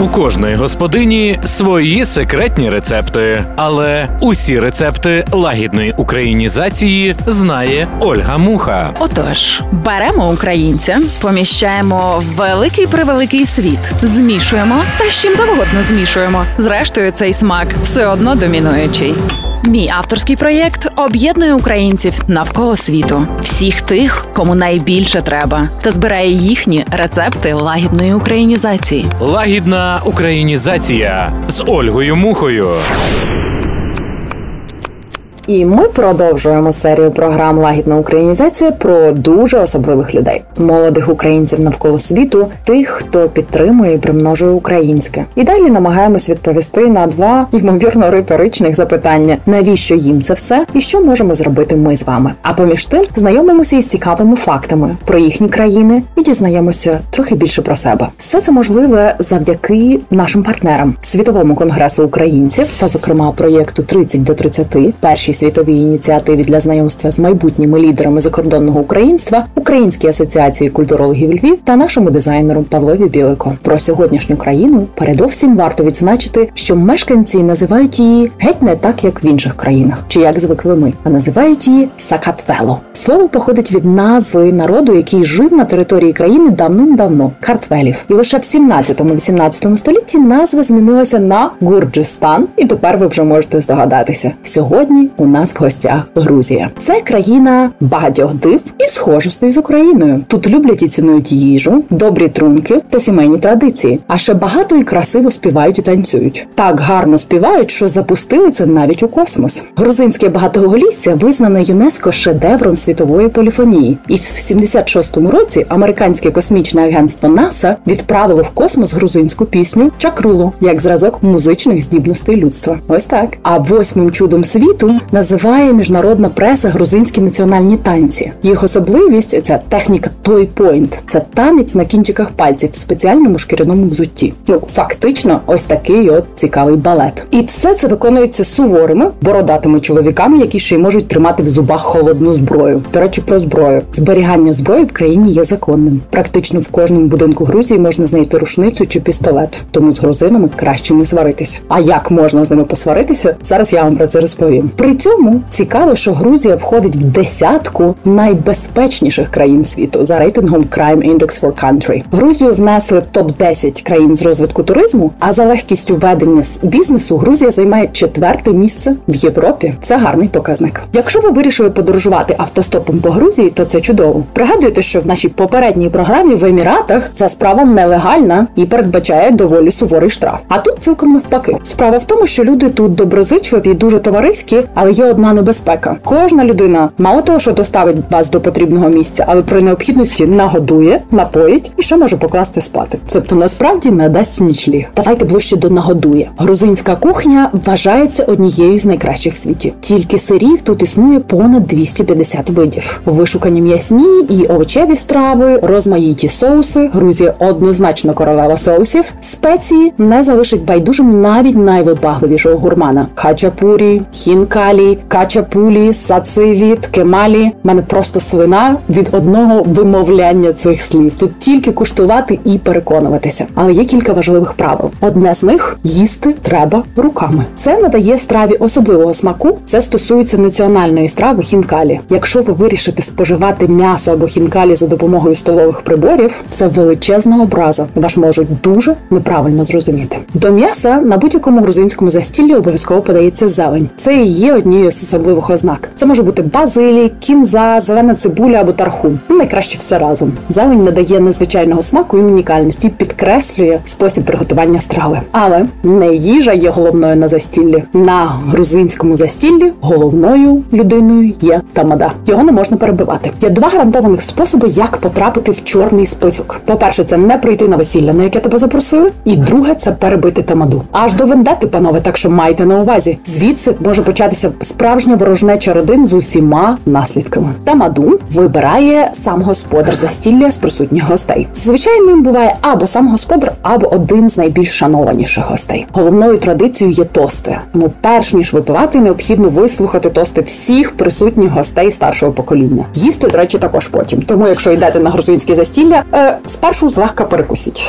У кожної господині свої секретні рецепти, але усі рецепти лагідної українізації знає Ольга Муха. Отож, беремо українця, поміщаємо в великий превеликий світ, змішуємо та з чим завгодно змішуємо. Зрештою, цей смак все одно домінуючий. Мій авторський проєкт об'єднує українців навколо світу, всіх тих, кому найбільше треба, та збирає їхні рецепти лагідної українізації. Лагідна українізація з Ольгою Мухою. І ми продовжуємо серію програм Лагідна українізація про дуже особливих людей, молодих українців навколо світу, тих, хто підтримує і примножує українське. І далі намагаємось відповісти на два ймовірно риторичних запитання: навіщо їм це все, і що можемо зробити ми з вами? А поміж тим знайомимося із цікавими фактами про їхні країни і дізнаємося трохи більше про себе. Все це можливе завдяки нашим партнерам світовому конгресу українців та, зокрема, проєкту «30 до 30», першій світовій ініціативі для знайомства з майбутніми лідерами закордонного українства, Українській асоціації культурологів Львів та нашому дизайнеру Павлові Білико. Про сьогоднішню країну передовсім варто відзначити, що мешканці називають її геть не так, як в інших країнах, чи як звикли ми, а називають її Сакатвело. Слово походить від назви народу, який жив на території країни давним-давно картвелів. І лише в 17-18 столітті назва змінилася на Гурджистан, і тепер ви вже можете здогадатися. Сьогодні у нас в гостях Грузія. Це країна багатьох див і схожостей з Україною. Тут люблять і цінують їжу, добрі трунки та сімейні традиції. А ще багато і красиво співають і танцюють. Так гарно співають, що запустили це навіть у космос. Грузинське багатоголісся визнане ЮНЕСКО шедевром світової поліфонії. І в 76-му році американське космічне агентство НАСА відправило в космос грузинську пісню Чакруло як зразок музичних здібностей людства. Ось так. А восьмим чудом світу називає міжнародна преса грузинські національні танці. Їх особливість ця техніка той пойнт. Це танець на кінчиках пальців в спеціальному шкіряному взутті. Ну фактично, ось такий от цікавий балет. І все це виконується суворими бородатими чоловіками, які ще й можуть тримати в зубах холодну зброю. До речі, про зброю зберігання зброї в країні є законним. Практично в кожному будинку Грузії можна знайти рушницю чи пістолет. Тому з грузинами краще не сваритись. А як можна з ними посваритися? Зараз я вам про це розповім. При цьому цікаво, що Грузія входить в десятку найбезпечніших країн світу за рейтингом Crime Index for Country. Грузію внесли в топ 10 країн з розвитку туризму. А за легкістю ведення бізнесу Грузія займає четверте місце в Європі. Це гарний показник. Якщо ви вирішили подорожувати автостопом по Грузії, то це чудово. Пригадуйте, що в нашій попередній програмі в Еміратах ця справа нелегальна і передбачає доволі суворий штраф. А тут цілком навпаки. Справа в тому, що люди тут доброзичливі, дуже товариські, але є одна небезпека. Кожна людина мало того, що доставить вас до потрібного місця, але при необхідності нагодує, напоїть і що може покласти спати. Тобто насправді не дасть нічліг. Давайте ближче до нагодує. Грузинська кухня вважається однією з найкращих в світі. Тільки сирів тут існує понад 250 видів. Вишукані м'ясні і овочеві страви, розмаїті соуси. Грузія однозначно королева соусів. Спеції не залишить байдужим навіть найвибагливішого гурмана: хачапурі, хінкалі, качапулі, сациві, ткемалі. У мене просто свина від одного вимовляння цих слів. Тут тільки куштувати і переконуватися. Але є кілька важливих правил. Одне з них їсти треба руками. Це надає страві особливого смаку. Це стосується національної страви хінкалі. Якщо ви вирішите споживати м'ясо або хінкалі за допомогою столових приборів, це величезна образа. Вас можуть дуже неправильно зрозуміти. До м'яса на будь-якому грузинському застіллі обов'язково подається зелень. Це і є однією з особливих ознак. Це може бути базилік, кінза, зелена цибуля або тархун. Ну, найкраще все разом. Зелень надає незвичайного смаку і унікальності, підкреслює спосіб приготування страви. Але не їжа є головною на застіллі. На грузинському застіллі головною людиною є тамада. Його не можна перебивати. Є два гарантованих способи, як потрапити в чорний список. По-перше, це не прийти на весілля, на яке тебе запросили. І друге це перебити тамаду. Аж до вендети, панове, так що майте на увазі. Звідси може початися справжня ворожнеча родин з усіма наслідками. Тамаду вибирає сам господар застілля з присутніх гостей. Зазвичай ним буває або сам господар, або один з найбільш шанованіших гостей. Головною традицією є тости. Тому, перш ніж випивати, необхідно вислухати тости всіх присутніх гостей старшого покоління. Їсти, до речі, також потім. Тому, якщо йдете на грузинське застілля, е, спершу злегка перекусіть,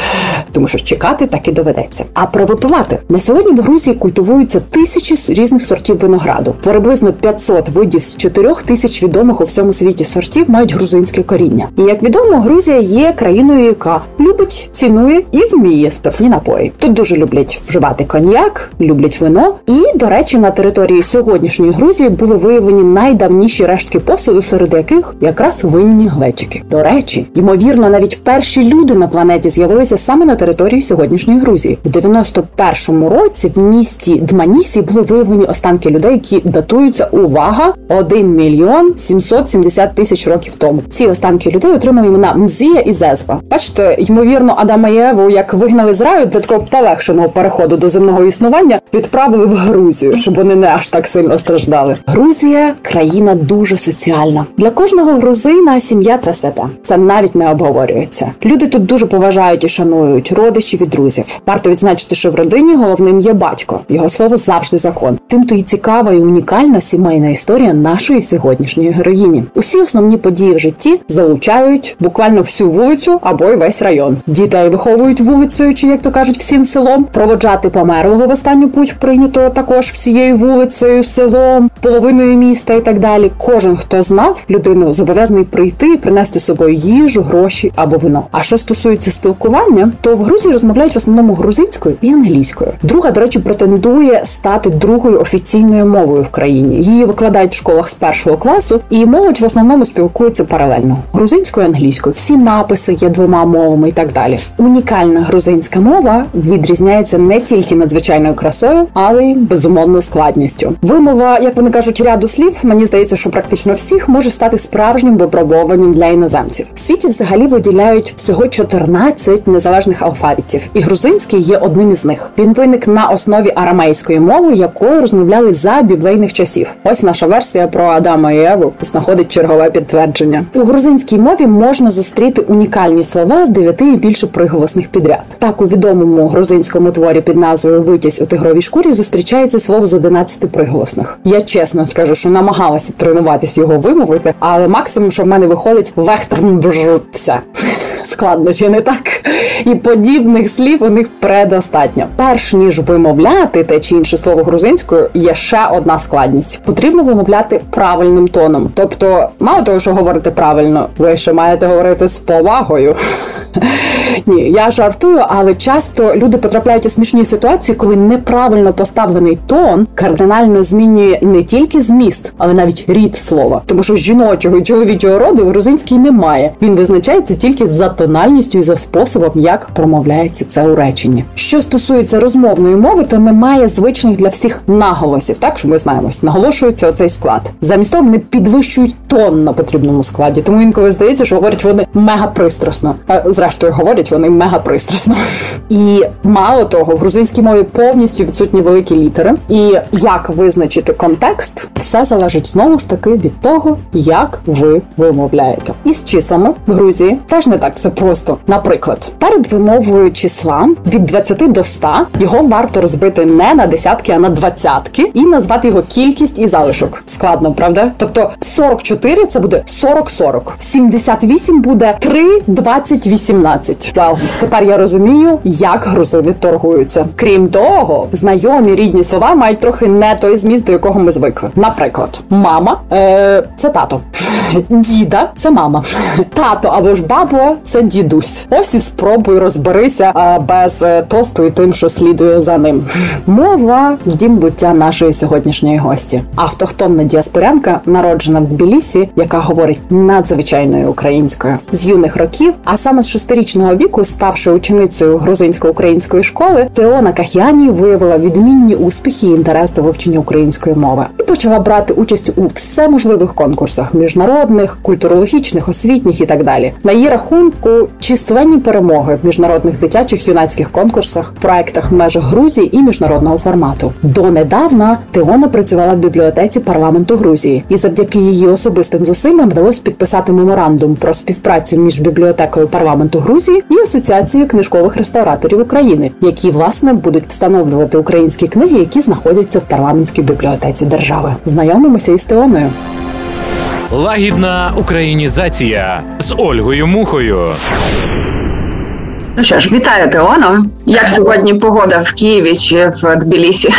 тому що чекати так і доведеться. А про випивати на сьогодні в Грузії культивуються тисячі різних сортів винограду. Приблизно 500 видів з 4 тисяч відомих у всьому світі сортів мають грузинське коріння. І як відомо, Грузія є країною, яка любить, цінує і вміє спиртні напої. Тут дуже люблять вживати коньяк, люблять вино. І, до речі, на території сьогоднішньої Грузії були виявлені найдавніші рештки посуду, серед яких якраз винні глечики. До речі, ймовірно, навіть перші люди на планеті з'явилися саме на території сьогоднішньої Грузії. В 91-му році в місті Дманісі були виявлені останки людей, які датуються увага 1 мільйон 770 тисяч років тому. Ці останки людей отримали імена Мзія і Зезва. Бачите, ймовірно, Адама і Еву, як вигнали з раю для такого полегшеного переходу до земного існування, відправили в Грузію, щоб вони не аж так сильно страждали. Грузія країна дуже соціальна. Для кожного грузина сім'я це свята. Це навіть не обговорюється. Люди тут дуже поважають і шанують родичів і друзів. Варто відзначити, що в родині головним є батько. Його слово завжди закон. Тим то й цікава і унікальна сімейна історія нашої сьогоднішньої героїні. Усі основні події в житті залучають буквально всю вулицю або й весь район. Дітей виховують вулицею, чи як то кажуть, всім селом. Проводжати померлого в останню путь прийнято також всією вулицею, селом, половиною міста і так далі. Кожен, хто знав людину, зобов'язаний прийти і принести з собою їжу, гроші або вино. А що стосується спілкування, то в Грузії розмовляють в основному грузинською і англійською. Друга, до речі, претендує стати другою офіційною мовою в країні. Її викладають в школах з першого класу, і молодь в основному спілкується паралельно грузинською і англійською. Всі написи є двома мовами і так далі. Унікальна грузинська мова відрізняється не тільки надзвичайною красою, але й безумовно складністю. Вимова, як вони кажуть, ряду слів. Мені здається, що практично всіх може стати справжнім випробуванням для іноземців. В світі взагалі виділяють всього 14 незалежних алфавітів, і грузинський є одним із них. Він виник на основі арамейської мови, якою розмовляли за біблейних часів. Ось наша версія про Адама і Еву знаходить чергове підтвердження. У грузинській мові можна зустріти унікальні слова з дев'яти і більше приголосних підряд. Так у відомому грузинському творі під назвою Витязь у тигровій шкурі зустрічається слово з 11 приголосних. Я чесно скажу, що намагалася тренуватись його вимовити, але максимум, що в мене виходить вехтрнбжуться. Складно чи не так? І подібних слів у них предостатньо. Перш ніж вимовляти те чи інше слово грузинською, є ще одна складність. Потрібно вимовляти правильним тоном. Тобто, мало того, що говорити правильно, ви ще маєте говорити з повагою. Ні, я жартую, але часто люди потрапляють у смішні ситуації, коли неправильно поставлений тон кардинально змінює не тільки зміст, але навіть рід слова. Тому що жіночого і чоловічого роду в грузинській немає. Він визначається тільки за тональністю і за способом, як промовляється це у реченні. Що стосується розмовної мови, то немає звичних для всіх наголосів. Так що ми знаємо, наголошується оцей склад. Замість того вони підвищують тон на потрібному складі. Тому інколи здається, що говорять вони мега пристрасно. Зрештою, говорять вони мега пристрасно. І мало того, в грузинській мові повністю відсутні великі літери. І як визначити контекст, все залежить знову ж таки від того, як ви вимовляєте. І з числами в Грузії теж не так все просто. Наприклад, перед вимовою числа від 20 до 100 його варто розбити не на десятки, а на двадцятки, і назвати його кількість і залишок. Складно, правда? Тобто 44 це буде 40-40, 78 буде 3, 20, 18. Вау, тепер я розумію, як грузини торгуються. Крім того, знайомі рідні слова мають трохи не той зміст, до якого ми звикли. Наприклад, мама е, це тато, діда це мама, тато або ж бабо це дідусь. Ось і спробуй розберися а, без е, тосту і тим, що слідує за ним. Мова дім буття нашої сьогоднішньої гості. Автохтонна діаспорянка, народжена в Тбілісі, яка говорить надзвичайною українською з юних років, а саме з шестирічного віку, ставши ученицею грузинсько-української школи, Теона Кахяні виявила відмінні успіхи і інтерес до вивчення української мови і почала брати участь у всеможливих конкурсах міжнародних, культурологічних, освітніх і так далі. На її рахунку численні перемоги в міжнародних дитячих юнацьких конкурсах, проектах в межах Грузії і міжнародного формату. Донедавна Теона працювала в бібліотеці парламенту Грузії, і завдяки її особистим зусиллям вдалося підписати меморандум про співпрацю між бібліотекою парламенту Грузії і асоціацією книжкових реставраторів України, які власне будуть встановлювати українські книги, які знаходяться в парламентській бібліотеці держави. Знайомимося із Теоною. Лагідна українізація з Ольгою Мухою. Ну що ж, вітаю Теоно. Як сьогодні погода в Києві чи в Тбілісі?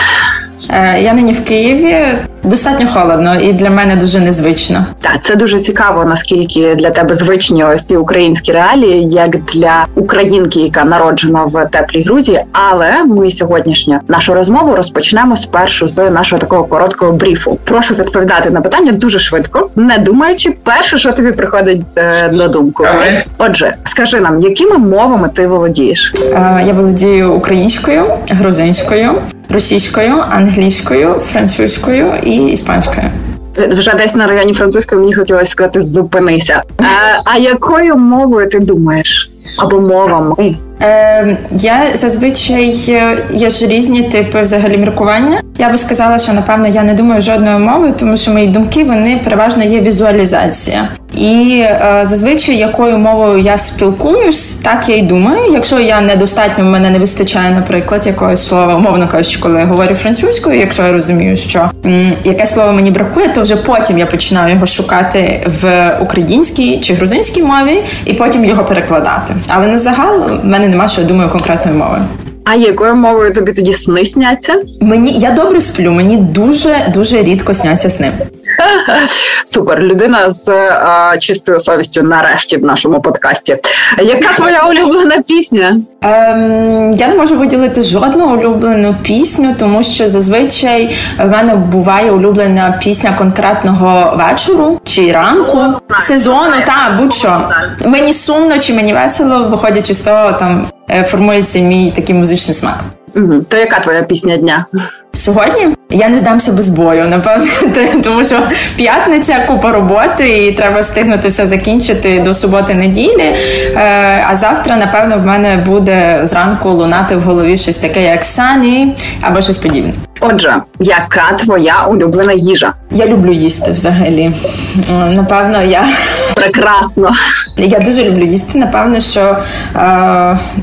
Е, я нині в Києві. Достатньо холодно і для мене дуже незвично. Так, це дуже цікаво, наскільки для тебе звичні ось ці українські реалії, як для українки, яка народжена в теплій Грузії. Але ми сьогоднішню нашу розмову розпочнемо спершу з нашого такого короткого бріфу. Прошу відповідати на питання дуже швидко, не думаючи, перше, що тобі приходить е, на думку. Okay. Отже, скажи нам, якими мовами ти володієш? Е, я володію українською, грузинською, російською, англійською, французькою і іспанською. Вже десь на районі французької мені хотілося сказати зупинися. А, а якою мовою ти думаєш? Або мовами? Е, Я зазвичай є ж різні типи взагалі міркування. Я би сказала, що напевно я не думаю жодною мовою, тому що мої думки вони переважно є візуалізація. І е, зазвичай якою мовою я спілкуюсь, так я й думаю. Якщо я недостатньо в мене не вистачає, наприклад, якогось слова, умовно кажучи, коли я говорю французькою, якщо я розумію, що м, яке слово мені бракує, то вже потім я починаю його шукати в українській чи грузинській мові, і потім його перекладати. Але на загал в мене нема що я думаю конкретною мовою. А якою мовою тобі тоді сни сняться? Мені я добре сплю, мені дуже дуже рідко сняться сни. Супер, людина з а, чистою совістю нарешті в нашому подкасті. Яка твоя улюблена пісня? Ем, Я не можу виділити жодну улюблену пісню, тому що зазвичай в мене буває улюблена пісня конкретного вечору чи ранку, сезону, та будь-що. Мені сумно чи мені весело, виходячи з того, там е, формується мій такий музичний смак. Угу. То яка твоя пісня дня? Сьогодні я не здамся без бою, напевно, тому що п'ятниця, купа роботи, і треба встигнути все закінчити до суботи-неділі. Е, а завтра, напевно, в мене буде зранку лунати в голові щось таке, як сані або щось подібне. Отже, яка твоя улюблена їжа? Я люблю їсти взагалі. Напевно, я прекрасно. Я дуже люблю їсти. Напевно, що е,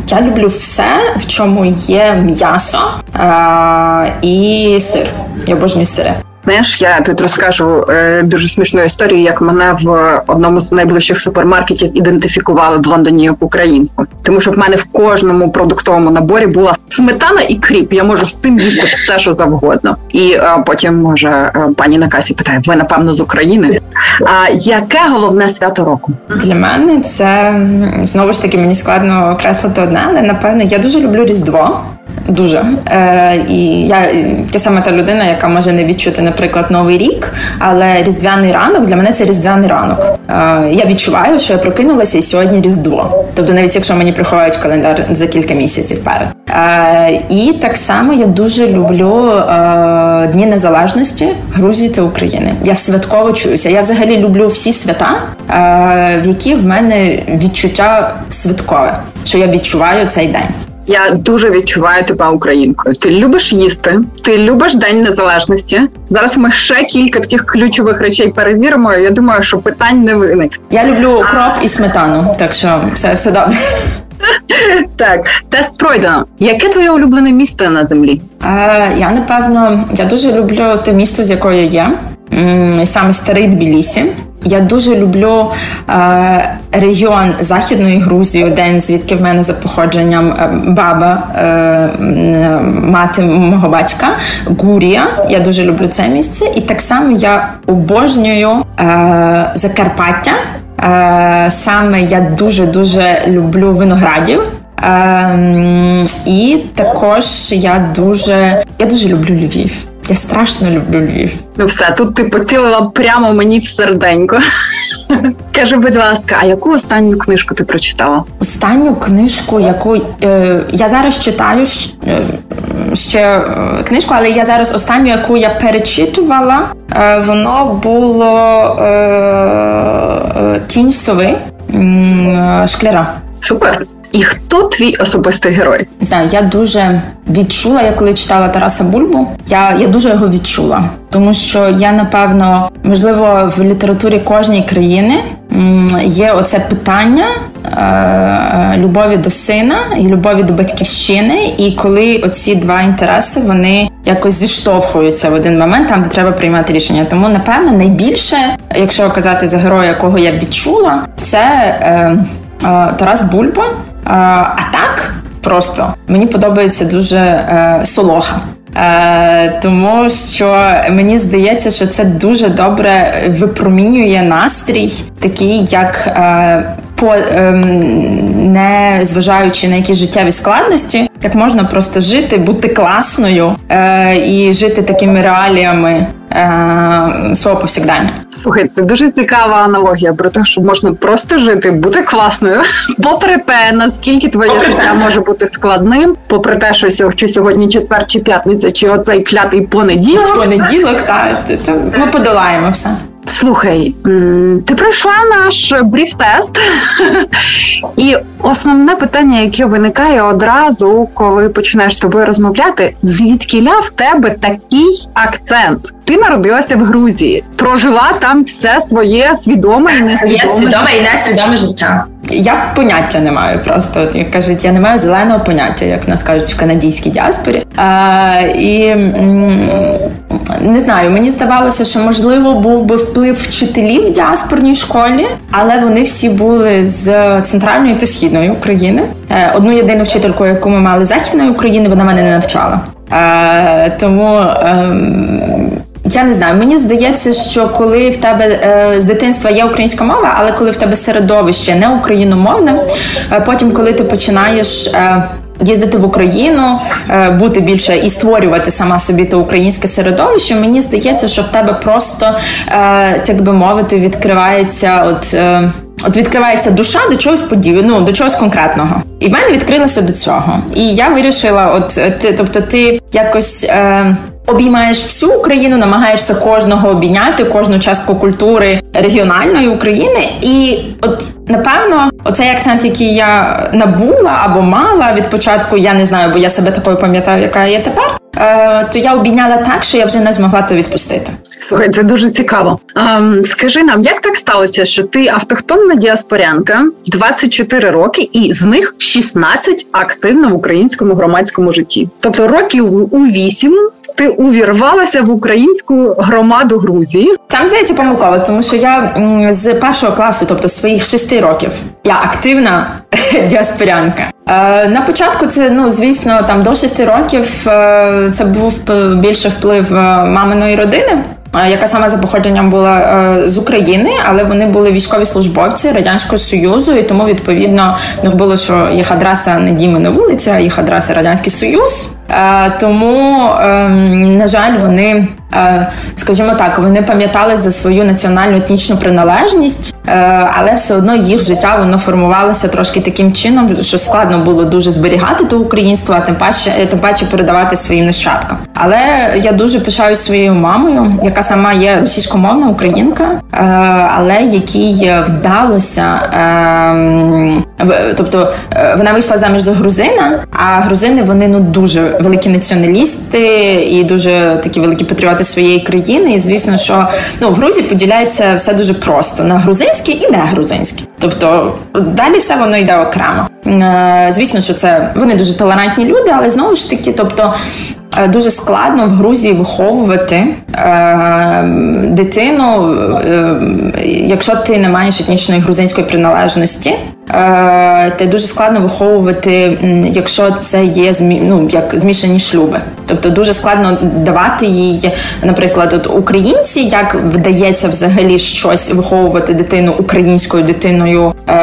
я люблю все, в чому є м'ясо е, і сир. Я обожнюю сири. Знаєш, я тут розкажу е, дуже смішну історію, як мене в одному з найближчих супермаркетів ідентифікували в Лондоні як українку, тому що в мене в кожному продуктовому наборі була сметана і кріп. Я можу з цим їсти все, що завгодно. І е, потім може е, пані на касі питає: ви напевно з України? А яке головне свято року для мене? Це знову ж таки мені складно окреслити одне, але напевне я дуже люблю різдво. Дуже Е, і я я саме та людина, яка може не відчути, наприклад, новий рік, але різдвяний ранок для мене це різдвяний ранок. Е, Я відчуваю, що я прокинулася і сьогодні різдво. Тобто, навіть якщо мені приходить календар за кілька місяців перед. Е, І так само я дуже люблю е, Дні Незалежності Грузії та України. Я святково чуюся. Я взагалі люблю всі свята, е, в які в мене відчуття святкове, що я відчуваю цей день. Я дуже відчуваю тебе українкою. Ти любиш їсти, ти любиш День Незалежності. Зараз ми ще кілька таких ключових речей перевіримо. Я думаю, що питань не виник. Я люблю укроп і сметану, так що все, все добре. Так, тест пройдено. Яке твоє улюблене місто на землі? Е, Я напевно я дуже люблю те місто, з якої я є. Саме старий Тбілісі. Я дуже люблю е, регіон Західної Грузії, один звідки в мене за походженням е, баба, е, мати мого батька Гурія. Я дуже люблю це місце, і так само я обожнюю е, Закарпаття. Е, саме я дуже дуже люблю виноградів. Е, і також я дуже я дуже люблю Львів. Я страшно люблю Львів. Ну все, тут ти поцілила прямо мені в серденько. Кажи, будь ласка, а яку останню книжку ти прочитала? Останню книжку, яку е, я зараз читаю е, ще е, книжку, але я зараз останню, яку я перечитувала, е, воно було е, Тінь сови шкляра. Супер. І хто твій особистий герой? Не знаю, я дуже відчула, я коли читала Тараса Бульбу. Я я дуже його відчула, тому що я напевно можливо в літературі кожної країни є оце питання е, любові до сина і любові до батьківщини. І коли оці два інтереси вони якось зіштовхуються в один момент, там де треба приймати рішення. Тому напевно найбільше, якщо казати за героя, якого я відчула, це е, е, Тарас Бульба. Е, а так просто мені подобається дуже е, солоха. Е, Тому що мені здається, що це дуже добре випромінює настрій, такий як по е, не зважаючи на якісь життєві складності, як можна просто жити, бути класною і жити такими реаліями свого повсякдання. Слухай, це дуже цікава аналогія про те, що можна просто жити, бути класною, попри те, наскільки твоє попри життя це. може бути складним, попри те, що чи сьогодні четвер, чи п'ятниця, чи оцей клятий понеділок. Понеділок, так ми подолаємо все. Слухай, ти пройшла наш бріф-тест, і основне питання, яке виникає одразу, коли починаєш з тобою розмовляти, звідки ля в тебе такий акцент? Ти народилася в Грузії, прожила там все своє свідоме і несвідоме. свідоме і несвідоме життя. Я поняття не маю просто. От, як кажуть, я не маю зеленого поняття, як нас кажуть в канадійській діаспорі. А, І не знаю, мені здавалося, що можливо був би вплив вчителів в діаспорній школі, але вони всі були з центральної та східної України. Е, одну єдину вчительку, яку ми мали західної України, вона мене не навчала. Е, тому. Ем, я не знаю, мені здається, що коли в тебе е, з дитинства є українська мова, але коли в тебе середовище не україномовне, е, потім, коли ти починаєш. Е, Їздити в Україну, е, бути більше і створювати сама собі то українське середовище. Мені здається, що в тебе просто е, так би мовити відкривається от. Е, от відкривається душа до чогось подію, ну до чогось конкретного, і в мене відкрилася до цього. І я вирішила, от ти, тобто, ти якось обіймаєш всю Україну, намагаєшся кожного обійняти, кожну частку культури регіональної України. І от напевно, оцей акцент, який я набула або мала від початку, я не знаю, бо я себе такою пам'ятаю, яка я тепер. Е, то я обійняла так, що я вже не змогла то відпустити. Слухай, це дуже цікаво. Ем, Скажи нам, як так сталося, що ти автохтонна діаспорянка 24 роки, і з них 16 активна в українському громадському житті? Тобто років у 8 ти увірвалася в українську громаду Грузії. Там здається помилково, тому що я з першого класу, тобто своїх шести років, я активна діаспорянка. Е, на початку це ну звісно, там до шести років е, це був більше вплив е, маминої родини. Яка саме за походженням була е, з України, але вони були військові службовці радянського союзу, і тому відповідно в них було, що їх адреса не Дімина вулиця, їх адреса радянський союз. Е, тому ем, на жаль, вони скажімо так, вони пам'ятали за свою національну етнічну приналежність, е, але все одно їх життя воно формувалося трошки таким чином, що складно було дуже зберігати то українство, а тим паче е, тим паче передавати своїм нащадкам. Але я дуже пишаюсь своєю мамою, яка сама є російськомовна українка, але якій вдалося, тобто вона вийшла заміж за грузина, а грузини вони ну дуже великі націоналісти і дуже такі великі патріоти проти своєї країни. І звісно, що ну в Грузії поділяється все дуже просто на грузинське і не грузинське. Тобто далі все воно йде окремо. Е, звісно, що це вони дуже толерантні люди, але знову ж таки, тобто. Е, дуже складно в Грузії виховувати е, дитину, е, якщо ти не маєш етнічної грузинської приналежності, е, ти дуже складно виховувати, якщо це є ну, як змішані шлюби. Тобто дуже складно давати їй, наприклад, от українці, як вдається взагалі щось виховувати дитину українською дитиною, е,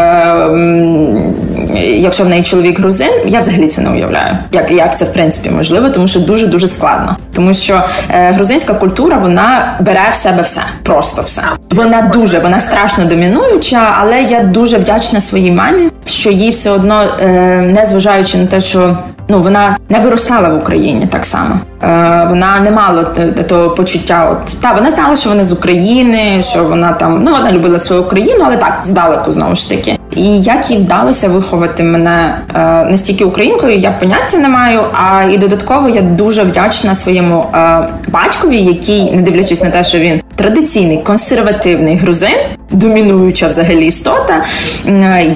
якщо в неї чоловік грузин, я взагалі це не уявляю. Як як це в принципі можливо, тому що дуже дуже складно, тому що е, грузинська культура вона бере в себе все, просто все. Вона дуже вона страшно домінуюча, але я дуже вдячна своїй мамі, що їй все одно, е, не зважаючи на те, що ну вона не виростала в Україні так само. Е, Вона не мала того почуття. От та вона знала, що вона з України, що вона там ну вона любила свою Україну, але так здалеку знову ж таки. І як їй вдалося виховати мене е, настільки українкою, я поняття не маю. А і додатково я дуже вдячна своєму е, батькові, який, не дивлячись на те, що він традиційний консервативний грузин, домінуюча взагалі істота,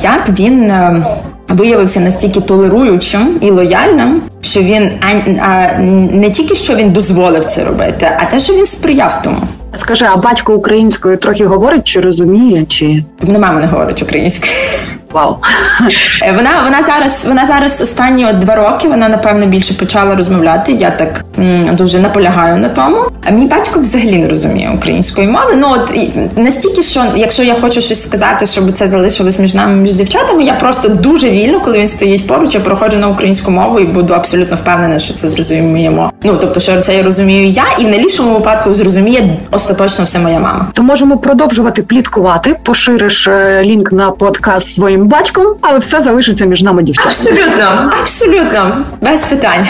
як він. Е, Виявився настільки толеруючим і лояльним, що він а, а не тільки що він дозволив це робити, а те, що він сприяв тому. Скажи, а батько українською трохи говорить чи розуміє, чи не мама не говорить українською. Вау. Вона вона зараз вона зараз останні от два роки. Вона напевно більше почала розмовляти. Я так м, дуже наполягаю на тому. А мій батько взагалі не розуміє української мови. Ну от настільки, що якщо я хочу щось сказати, щоб це залишилось між нами між дівчатами, я просто дуже вільно, коли він стоїть поруч, я проходжу на українську мову і буду абсолютно впевнена, що це зрозуміємо. Ну тобто, що це я розумію я, і в найліпшому випадку зрозуміє остаточно все моя мама. То можемо продовжувати пліткувати. Пошириш е, лінк на подкаст своїм моїм батьком, але все залишиться між нами дівчатами. Абсолютно, абсолютно, без питань.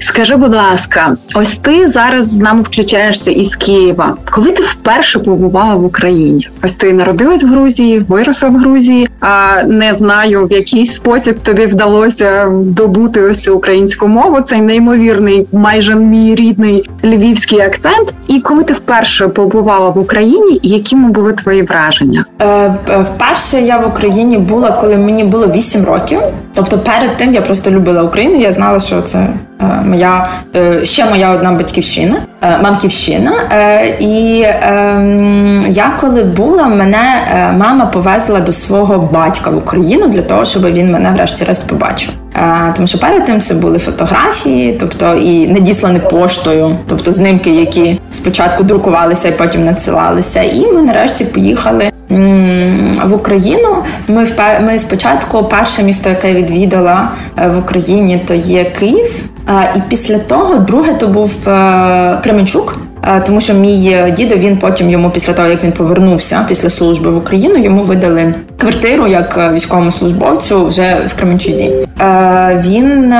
Скажи, будь ласка, ось ти зараз з нами включаєшся із Києва. Коли ти вперше побувала в Україні? Ось ти народилась в Грузії, виросла в Грузії. А не знаю, в який спосіб тобі вдалося здобути ось українську мову. Цей неймовірний, майже мій рідний львівський акцент. І коли ти вперше побувала в Україні, якими були твої враження? Е, е Вперше я в Україні була, коли мені було 8 років. Тобто, перед тим я просто любила Україну. Я знала, що це моя е, ще моя одна батьківщина, е, мамківщина. І ем, я коли була, мене мама повезла до свого батька в Україну для того, щоб він мене врешті-решт побачив. Тому що перед тим це були фотографії, тобто і надіслані поштою, тобто знимки, які спочатку друкувалися і потім надсилалися. І ми нарешті поїхали в Україну. Ми ми спочатку перше місто, яке я відвідала в Україні, то є Київ. І після того друге то був е, Кременчук. Е, тому що мій дідо він потім йому після того, як він повернувся після служби в Україну, йому видали квартиру як е, військовому службовцю вже в Кременчузі. Він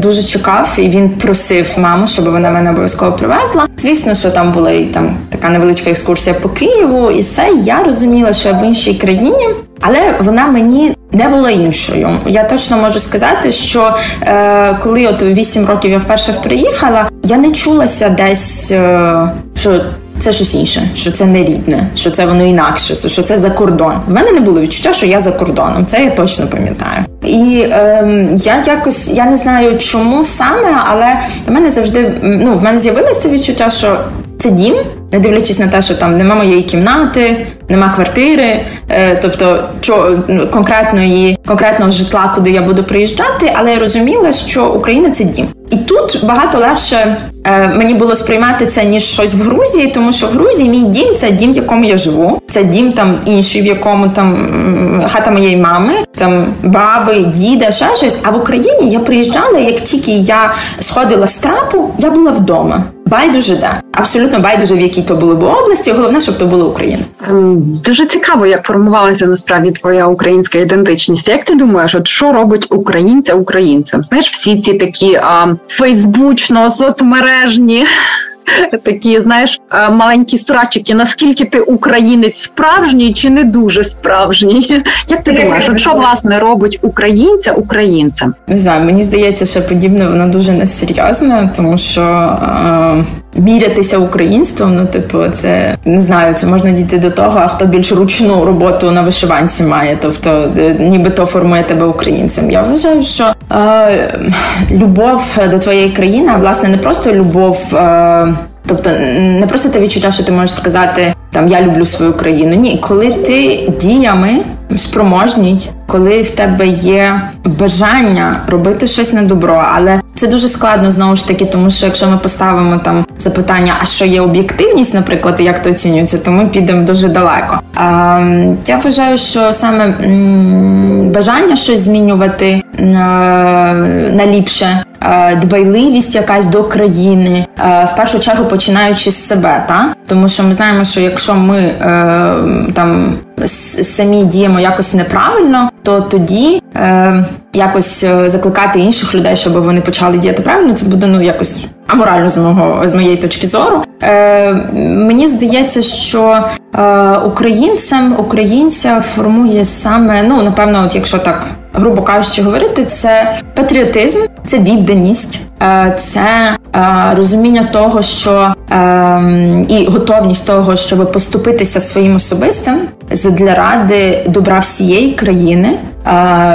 дуже чекав і він просив маму, щоб вона мене обов'язково привезла. Звісно, що там була і там така невеличка екскурсія по Києву, і все я розуміла, що в іншій країні. Але вона мені не була іншою. Я точно можу сказати, що е, коли от 8 років я вперше приїхала, я не чулася десь, е, що це щось інше, що це не рідне, що це воно інакше, що це за кордон. В мене не було відчуття, що я за кордоном. Це я точно пам'ятаю. І е, я якось я не знаю, чому саме, але в мене завжди ну в мене з'явилося відчуття, що це дім, не дивлячись на те, що там нема моєї кімнати, нема квартири, е, тобто ну, конкретної конкретного житла, куди я буду приїжджати, але я розуміла, що Україна це дім. І тут багато легше е, мені було сприймати це ніж щось в Грузії, тому що в Грузії мій дім це дім, в якому я живу. Це дім там інший, в якому там хата моєї мами, там баби, діда, ще щось. А в Україні я приїжджала, як тільки я сходила з трапу, я була вдома. Байдуже де абсолютно байдуже в якій то було б області. Головне, щоб то була Україна. Ем, дуже цікаво, як формувалася насправді твоя українська ідентичність. Як ти думаєш, от що робить українця українцем? Знаєш, всі ці такі а, фейсбучно соцмережні такі, знаєш, е, маленькі срачики. Наскільки ти українець справжній чи не дуже справжній? Як ти думаєш, що власне робить українця українцем? Не знаю, мені здається, що подібне воно дуже несерйозно, тому що е, мірятися українством, ну типу, це не знаю, це можна дійти до того, а хто більш ручну роботу на вишиванці має, тобто нібито формує тебе українцем. Я вважаю, що е, любов до твоєї країни, а власне не просто любов. Е, Тобто не просто те відчуття, що ти можеш сказати там я люблю свою країну. Ні, коли ти діями спроможній, коли в тебе є бажання робити щось на добро, але це дуже складно знову ж таки, тому що якщо ми поставимо там запитання, а що є об'єктивність, наприклад, і як то оцінюється, то ми підемо дуже далеко. А, Я вважаю, що саме м- бажання щось змінювати на, на ліпше е, дбайливість якась до країни, е, в першу чергу починаючи з себе, та? Тому що ми знаємо, що якщо ми е, там самі діємо якось неправильно, то тоді е, якось е, закликати інших людей, щоб вони почали діяти правильно, це буде ну якось аморально з мого з моєї точки зору. Е, Мені здається, що е, українцям українця формує саме ну напевно, от якщо так грубо кажучи, говорити, це патріотизм, це відданість, е, це е, розуміння того, що е, і готовність того, щоб поступитися своїм особистим для ради добра всієї країни.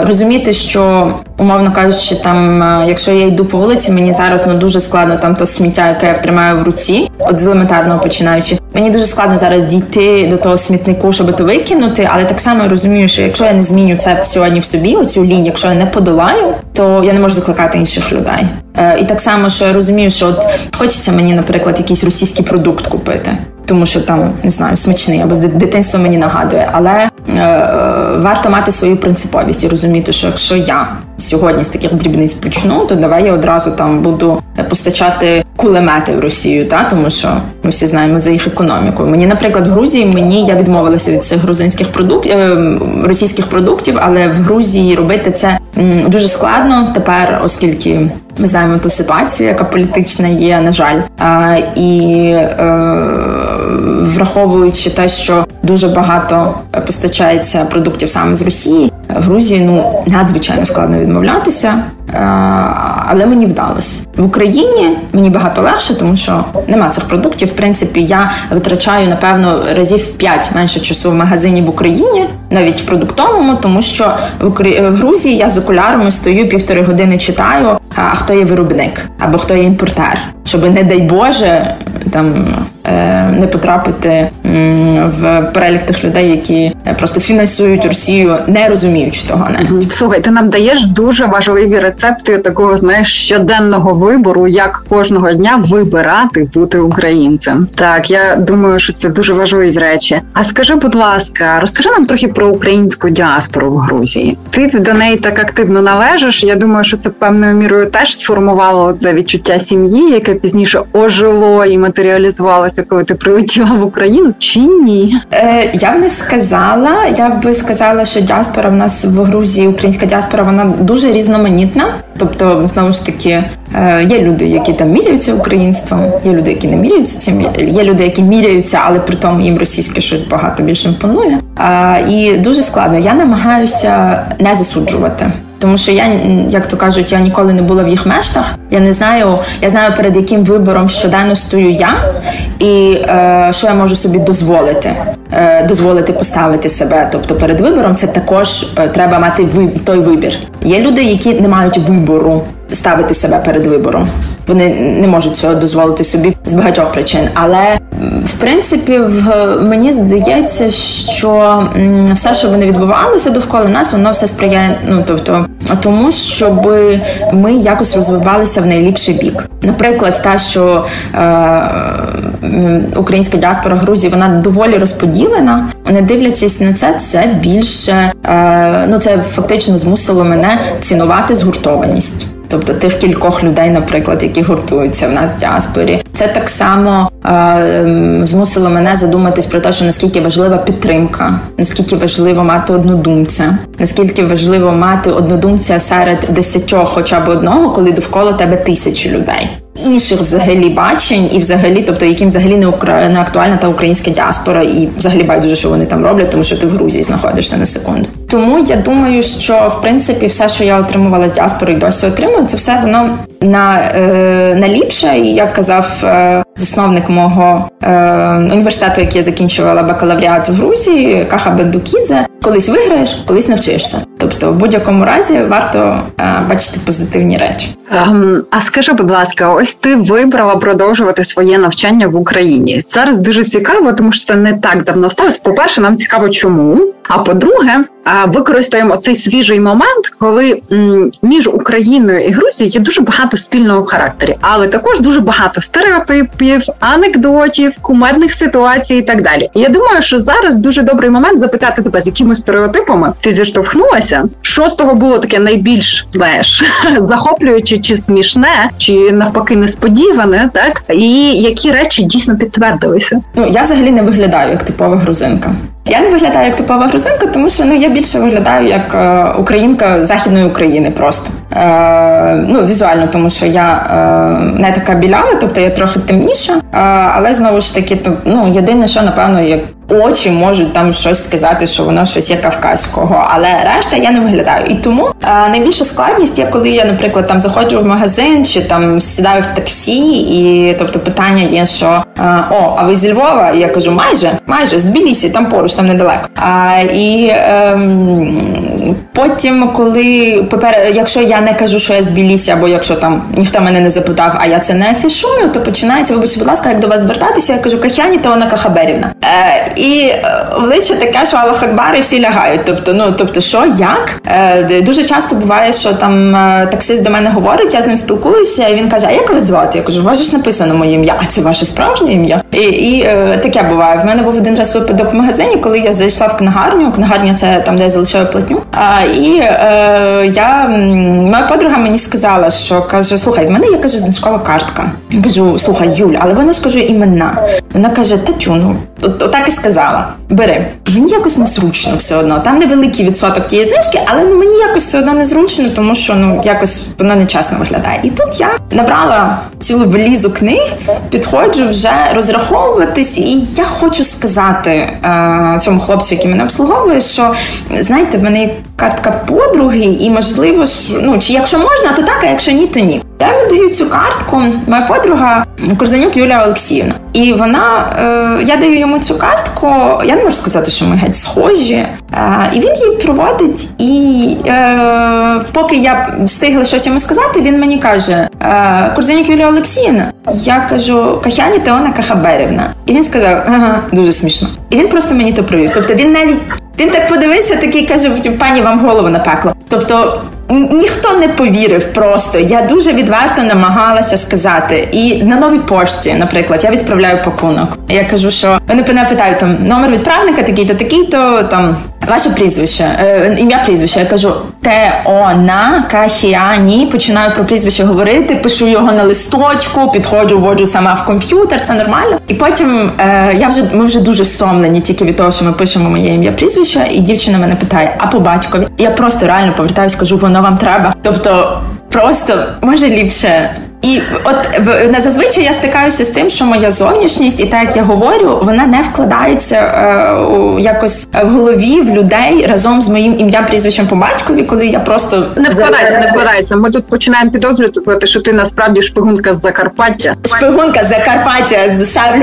Розуміти, що умовно кажучи, там, якщо я йду по вулиці, мені зараз ну дуже складно там то сміття, яке я втримаю в руці, от з елементарного починаючи. Мені дуже складно зараз дійти до того смітнику, щоб то викинути, але так само я розумію, що якщо я не зміню це сьогодні в собі, оцю лінію, якщо я не подолаю, то я не можу закликати інших людей. Е, і так само, що я розумію, що от хочеться мені, наприклад, якийсь російський продукт купити тому що там не знаю, смачний або з дитинства мені нагадує. Але е, варто мати свою принциповість і розуміти, що якщо я сьогодні з таких дрібниць почну, то давай я одразу там буду постачати кулемети в Росію, та тому що ми всі знаємо за їх економіку. Мені, наприклад, в Грузії мені я відмовилася від цих грузинських продуктів е, російських продуктів, але в Грузії робити це дуже складно тепер, оскільки ми знаємо ту ситуацію, яка політична є, на жаль, а, і е, враховуючи те, що дуже багато постачається продуктів саме з Росії, в Грузії ну надзвичайно складно відмовлятися. Е, але мені вдалося в Україні. Мені багато легше, тому що нема цих продуктів. В принципі, я витрачаю напевно разів 5 менше часу в магазині в Україні, навіть в продуктовому, тому що в Грузії я з окулярами стою півтори години читаю. А хто є виробник або хто є імпортер, щоб не дай Боже там е, не потрапити в перелік тих людей, які просто фінансують Росію, не розуміючи того. Не слухай, ти нам даєш дуже важливі рецепти такого знаєш щоденного вибору, як кожного дня вибирати бути українцем. Так я думаю, що це дуже важливі речі. А скажи, будь ласка, розкажи нам трохи про українську діаспору в Грузії. Ти до неї так активно належиш. Я думаю, що це певною мірою теж сформувало це відчуття сім'ї, яке пізніше ожило і матеріалізувалося, коли ти прилетіла в Україну, чи ні? Е, Я б не сказала. Я би сказала, що діаспора в нас в Грузії, українська діаспора, вона дуже різноманітна. Тобто, знову ж таки, є люди, які там міряються українством, є люди, які не міряються цим. Є люди, які міряються, але при тому їм російське щось багато більше імпонує. І дуже складно. Я намагаюся не засуджувати. Тому що я, як то кажуть, я ніколи не була в їх мештах. Я не знаю, я знаю перед яким вибором щоденно стою я, і е, що я можу собі дозволити, е, дозволити поставити себе. Тобто перед вибором це також е, треба мати ви, той вибір. Є люди, які не мають вибору ставити себе перед вибором. Вони не можуть цього дозволити собі з багатьох причин. Але в принципі, в мені здається, що все, що вони відбувалося довкола нас, воно все сприяє. Ну тобто, тому щоб ми якось розвивалися в найліпший бік. Наприклад, та що е, українська діаспора Грузії вона доволі розподілена. Не дивлячись на це, це більше е, ну це фактично змусило мене цінувати згуртованість тобто тих кількох людей, наприклад, які гуртуються в нас в діаспорі. Це так само е, змусило мене задуматись про те, що наскільки важлива підтримка, наскільки важливо мати однодумця, наскільки важливо мати однодумця серед десятьох, хоча б одного, коли довкола тебе тисячі людей. Інших взагалі бачень, і взагалі, тобто яким взагалі не укра... не актуальна та українська діаспора, і взагалі байдуже, що вони там роблять, тому що ти в Грузії знаходишся на секунду. Тому я думаю, що в принципі все, що я отримувала з діаспори, і досі отримую, це все воно на е, на ліпше. І як казав е, засновник мого е, університету, який я закінчувала бакалавріат в Грузії, Каха Бендукідзе, колись виграєш, колись навчишся. Тобто, в будь-якому разі варто е, бачити позитивні речі. Um, а скажи, будь ласка, ось ти вибрала продовжувати своє навчання в Україні. Зараз дуже цікаво, тому що це не так давно сталося. По перше, нам цікаво, чому. А по-друге, використаємо цей свіжий момент, коли між Україною і Грузією є дуже багато спільного в характері, але також дуже багато стереотипів, анекдотів, кумедних ситуацій і так далі. Я думаю, що зараз дуже добрий момент запитати тебе, з якими стереотипами ти зіштовхнулася. Що з того було таке найбільш знаєш захоплююче чи смішне, чи навпаки несподіване, так і які речі дійсно підтвердилися? Ну я взагалі не виглядаю як типова грузинка. Я не виглядаю як типова грузинка, тому що ну я більше виглядаю як е, українка західної України, просто. Е, ну візуально, тому що я е, не така білява, тобто я трохи темніша, але знову ж таки, то ну єдине, що напевно як очі можуть там щось сказати, що воно щось є кавказького, але решта я не виглядаю. І тому е, найбільша складність є, коли я, наприклад, там заходжу в магазин чи там сідаю в таксі, і тобто питання є, що е, о, а ви зі Львова? І я кажу, майже, майже з Тбілісі, там поруч, там недалеко. А, І е, потім, коли попер, якщо я не кажу, що я з або якщо там ніхто мене не запитав, а я це не афішую, то починається, вибачте, будь ласка, як до вас звертатися, я кажу, Кахяні, то вона Кахаберівна. Е, і обличчя е, таке, що Аллах Акбар, і всі лягають. Тобто, ну тобто, що як е, дуже часто буває, що там е, таксист до мене говорить, я з ним спілкуюся, і він каже: А як вас звати? Я кажу, у вас ж написано моє ім'я, а це ваше справжнє ім'я. І і е, таке буває. В мене був один раз випадок в магазині, коли я зайшла в книгарню. Книгарня це там, де я залишаю платню. І е, я моя подруга мені сказала, що каже: Слухай, в мене є каже значкова картка. Я кажу, слухай, Юль, але вона ж каже імена. Вона каже: Татю, ну отак і сказала бери. Мені якось незручно все одно. Там невеликий відсоток тієї знижки, але ну мені якось все одно незручно, тому що ну якось воно нечесно виглядає. І тут я набрала цілу валізу книг, підходжу вже розраховуватись, і я хочу сказати е, цьому хлопцю, який мене обслуговує, що знаєте, в мене є картка подруги, і можливо, ну чи якщо можна, то так, а якщо ні, то ні. Я даю цю картку, моя подруга Корзанюк Юлія Олексіївна. І вона, е, я даю йому цю картку, я не можу сказати, що ми геть схожі. Е, і він її проводить, і е, поки я встигла щось йому сказати, він мені каже: е, Корзанюк Юлія Олексіївна. Я кажу, Кахяні Теона Кахаберівна. І він сказав, ага, дуже смішно. І він просто мені то провів. Тобто він навіть він так подивився, такий каже: пані вам голову напекло. Тобто ніхто не повірив просто. Я дуже відверто намагалася сказати. І на новій пошті, наприклад, я відправляю пакунок. Я кажу, що вони мене питають там номер відправника, такий-то, такий-то там. Ваше прізвище, е, ім'я прізвище. Я кажу Теона Кахіані. Починаю про прізвище говорити, пишу його на листочку, підходжу, вводжу сама в комп'ютер, це нормально. І потім е, я вже ми вже дуже стомлені тільки від того, що ми пишемо моє ім'я прізвище, і дівчина мене питає: а по батькові? Я просто реально повертаюсь, кажу, воно вам треба. Тобто, просто може ліпше і от зазвичай я стикаюся з тим, що моя зовнішність, і так як я говорю, вона не вкладається е, якось в голові в людей разом з моїм ім'ям прізвищем по батькові, коли я просто не вкладається, не вкладається. Ми тут починаємо підозрювати, що ти насправді шпигунка з Закарпаття. Шпигунка з Закарпаття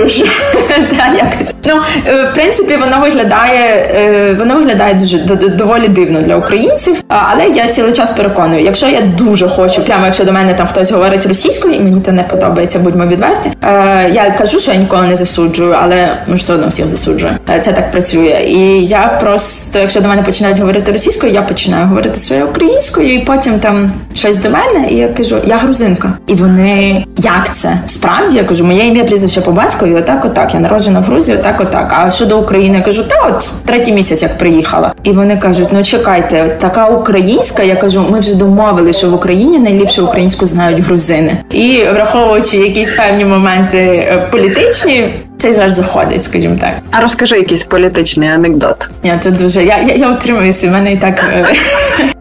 ж та якось. Ну е, в принципі, воно виглядає, е, воно виглядає дуже доволі дивно для українців. Але я цілий час переконую, якщо я дуже хочу, прямо якщо до мене там хтось говорить російською, російською, і мені то не подобається, будьмо відверті. Е, Я кажу, що я ніколи не засуджую, але ми ж все одно всіх засуджуємо. Е, це так працює. І я просто, якщо до мене починають говорити російською, я починаю говорити своєю українською, і потім там щось до мене, і я кажу, я грузинка. І вони як це? Справді я кажу, моє ім'я прізвище по батькові, отак, отак. Я народжена в Грузії, отак, отак. А щодо України, я кажу, та от третій місяць як приїхала. І вони кажуть: ну чекайте, така українська. Я кажу, ми вже домовили, що в Україні найліпше українську знають грузини. І враховуючи якісь певні моменти е, політичні, цей жарт заходить, скажімо так. А розкажи якийсь політичний анекдот. Я тут дуже я я, я утримуюся. в мене і так е,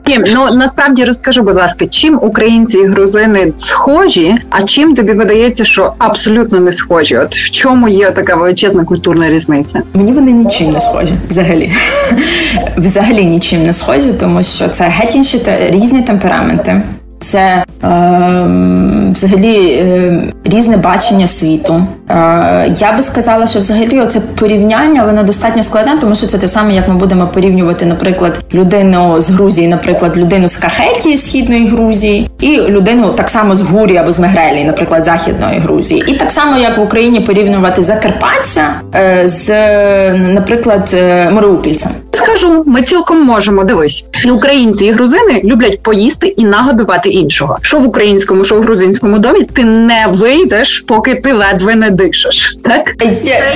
ну насправді розкажи, будь ласка, чим українці і грузини схожі, а чим тобі видається, що абсолютно не схожі? От в чому є така величезна культурна різниця? Мені вони нічим не схожі, взагалі, взагалі нічим не схожі, тому що це геть інші та різні темпераменти. Це е, взагалі е, різне бачення світу. Е, Я би сказала, що взагалі оце порівняння воно достатньо складне, тому що це те саме, як ми будемо порівнювати, наприклад, людину з Грузії, наприклад, людину з Кахетії, східної Грузії, і людину так само з Гурі або з Мегрелії, наприклад, західної Грузії, і так само як в Україні порівнювати Закарпаття е, з, наприклад, е, Маріупільцем. Скажу, ми цілком можемо дивись, і українці і грузини люблять поїсти і нагодувати іншого. Що в українському, що в грузинському домі ти не вийдеш, поки ти ледве не дишиш. Так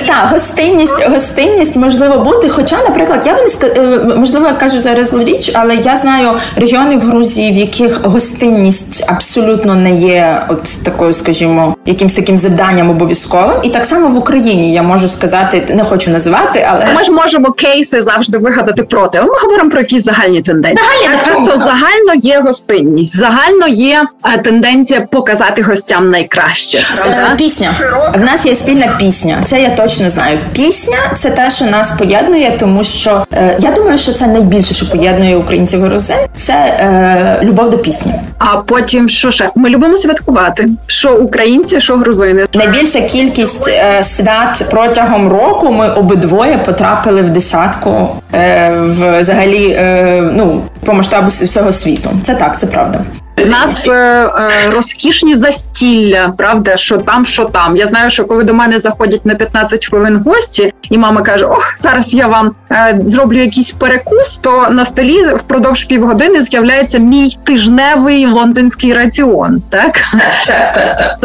Так, гостинність, гостинність можливо бути. Хоча, наприклад, я б не сказ... Е, можливо, я кажу зараз річ, але я знаю регіони в Грузії, в яких гостинність абсолютно не є от такою, скажімо, якимсь таким завданням обов'язковим. І так само в Україні я можу сказати, не хочу називати, але ми ж можемо кейси завжди вигадати проти. Ми говоримо про якісь загальні тенденції. Загальні, так, тобто загально є гостинність, загально є е, тенденція показати гостям найкраще. Правда? Пісня в нас є спільна пісня. Це я точно знаю. Пісня це те, що нас поєднує, тому що е, я думаю, що це найбільше, що поєднує українців і розин, це е, любов до пісні. А потім що ще? Ми любимо святкувати. Що українці, що грузини. Найбільша кількість е, свят протягом року. Ми обидвоє потрапили в десятку е, в взагалі е, ну по масштабу всього світу. Це так, це правда. У нас е, е, розкішні застілля, правда, що там, що там. Я знаю, що коли до мене заходять на 15 хвилин гості, і мама каже: Ох, зараз я вам е, зроблю якийсь перекус, то на столі впродовж півгодини з'являється мій тижневий лондонський раціон. Так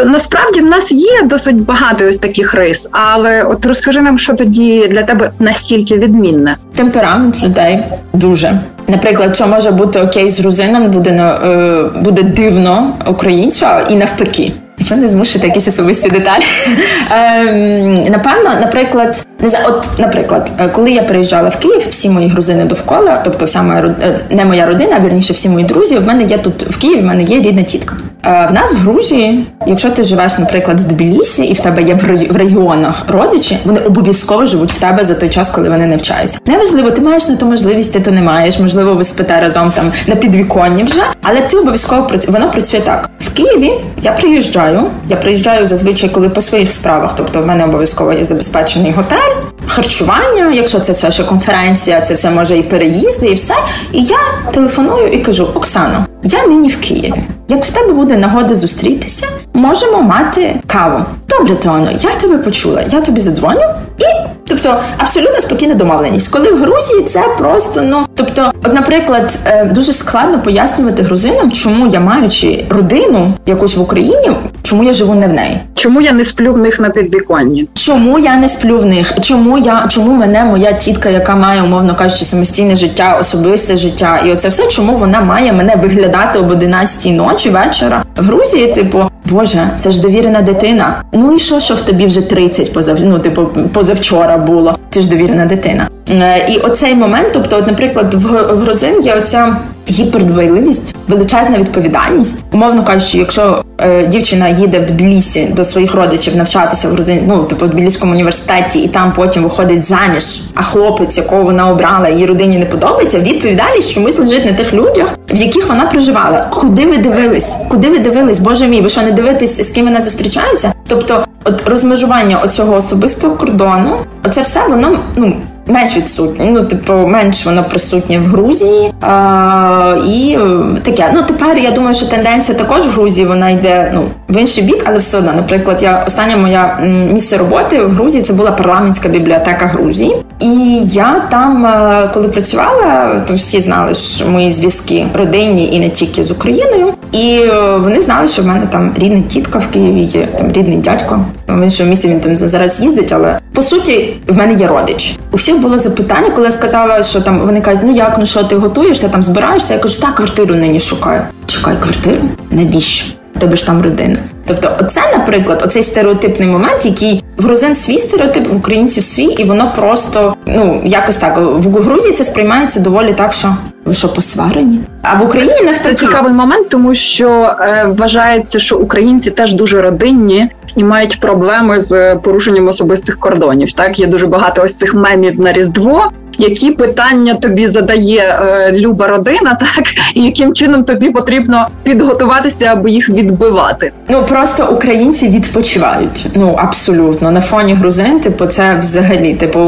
насправді в нас є досить багато ось таких рис, але от розкажи нам, що тоді для тебе настільки відмінне. Темперамент людей дуже. Наприклад, що може бути окей з грузином, буде е, буде дивно українцю і навпаки. Ви не змушуєте якісь особисті деталі. Ем, напевно, наприклад, не знаю, от, наприклад, е, коли я приїжджала в Київ, всі мої грузини довкола, тобто вся моя е, не моя родина, а вірніше всі мої друзі. В мене є тут в Києві, в мене є рідна тітка. Е, в нас в Грузії, якщо ти живеш, наприклад, в Тбілісі, і в тебе є в регіонах родичі, вони обов'язково живуть в тебе за той час, коли вони не вчаються. Неважливо, ти маєш на то можливість, ти то не маєш. Можливо, ви спите разом там на підвіконні вже, але ти обов'язково воно працює так. В Києві я приїжджаю. Я приїжджаю зазвичай, коли по своїх справах, тобто в мене обов'язково є забезпечений готель, харчування. Якщо це це ще конференція, це все може і переїзди, і все. І я телефоную і кажу: Оксано, я нині в Києві. Як в тебе буде нагода зустрітися, можемо мати каву. Добре, Тоно, я тебе почула. Я тобі задзвоню і. Тобто абсолютно спокійна домовленість. Коли в Грузії це просто ну тобто, от, наприклад, е, дуже складно пояснювати грузинам, чому я маючи родину якусь в Україні, чому я живу не в неї. Чому я не сплю в них на підвіконні? Чому я не сплю в них? Чому я чому мене моя тітка, яка має, умовно кажучи, самостійне життя, особисте життя, і оце все, чому вона має мене виглядати об 11 ночі вечора в Грузії? Типу, Боже, це ж довірена дитина. Ну і що, що в тобі вже 30 позав... ну, типу, позавчора було? Це ж довірена дитина. Е, і оцей момент, тобто, от, наприклад, в грузин є оця гіпердбайливість, величезна відповідальність. Умовно кажучи, якщо е, дівчина їде в Тбілісі до своїх родичів навчатися в грузин, ну типу в Тбіліському університеті, і там потім виходить заміж, а хлопець, якого вона обрала, її родині не подобається. Відповідальність чомусь лежить на тих людях, в яких вона проживала. Куди ви дивились? Куди ви дивились? Боже мій, ви що не дивитесь, з ким вона зустрічається? Тобто, от розмежування оцього особистого кордону, оце все воно ну менш відсутнє. Ну, типу, менш воно присутнє в Грузії. А, І е, таке. Ну, тепер я думаю, що тенденція також в Грузії вона йде ну, в інший бік, але все одно. Наприклад, я остання моя місце роботи в Грузії це була парламентська бібліотека Грузії. І я там, е, коли працювала, то всі знали, що мої зв'язки родинні і не тільки з Україною. І е, вони знали, що в мене там рідна тітка в Києві є, там рідний дядько. В іншому місці він там зараз їздить, але по суті в мене є родич. У всіх було запитання, коли я сказала, що там вони кажуть, ну як, ну що ти готуєшся, там збираєшся. Я кажу, так, квартиру нині шукаю. Чекай, квартиру? Навіщо? В тебе ж там родина. Тобто, оце, наприклад, оцей стереотипний момент, який в грузин свій стереотип, в українців свій, і воно просто ну якось так в Грузії це сприймається доволі так, що ви що посварені? А в Україні навпаки. Це цікавий момент, тому що е, вважається, що українці теж дуже родинні і мають проблеми з порушенням особистих кордонів. Так є дуже багато ось цих мемів на різдво. Які питання тобі задає е, люба родина, так і яким чином тобі потрібно підготуватися, аби їх відбивати. Ну просто українці відпочивають. Ну абсолютно на фоні грузин, типу, це взагалі, типу,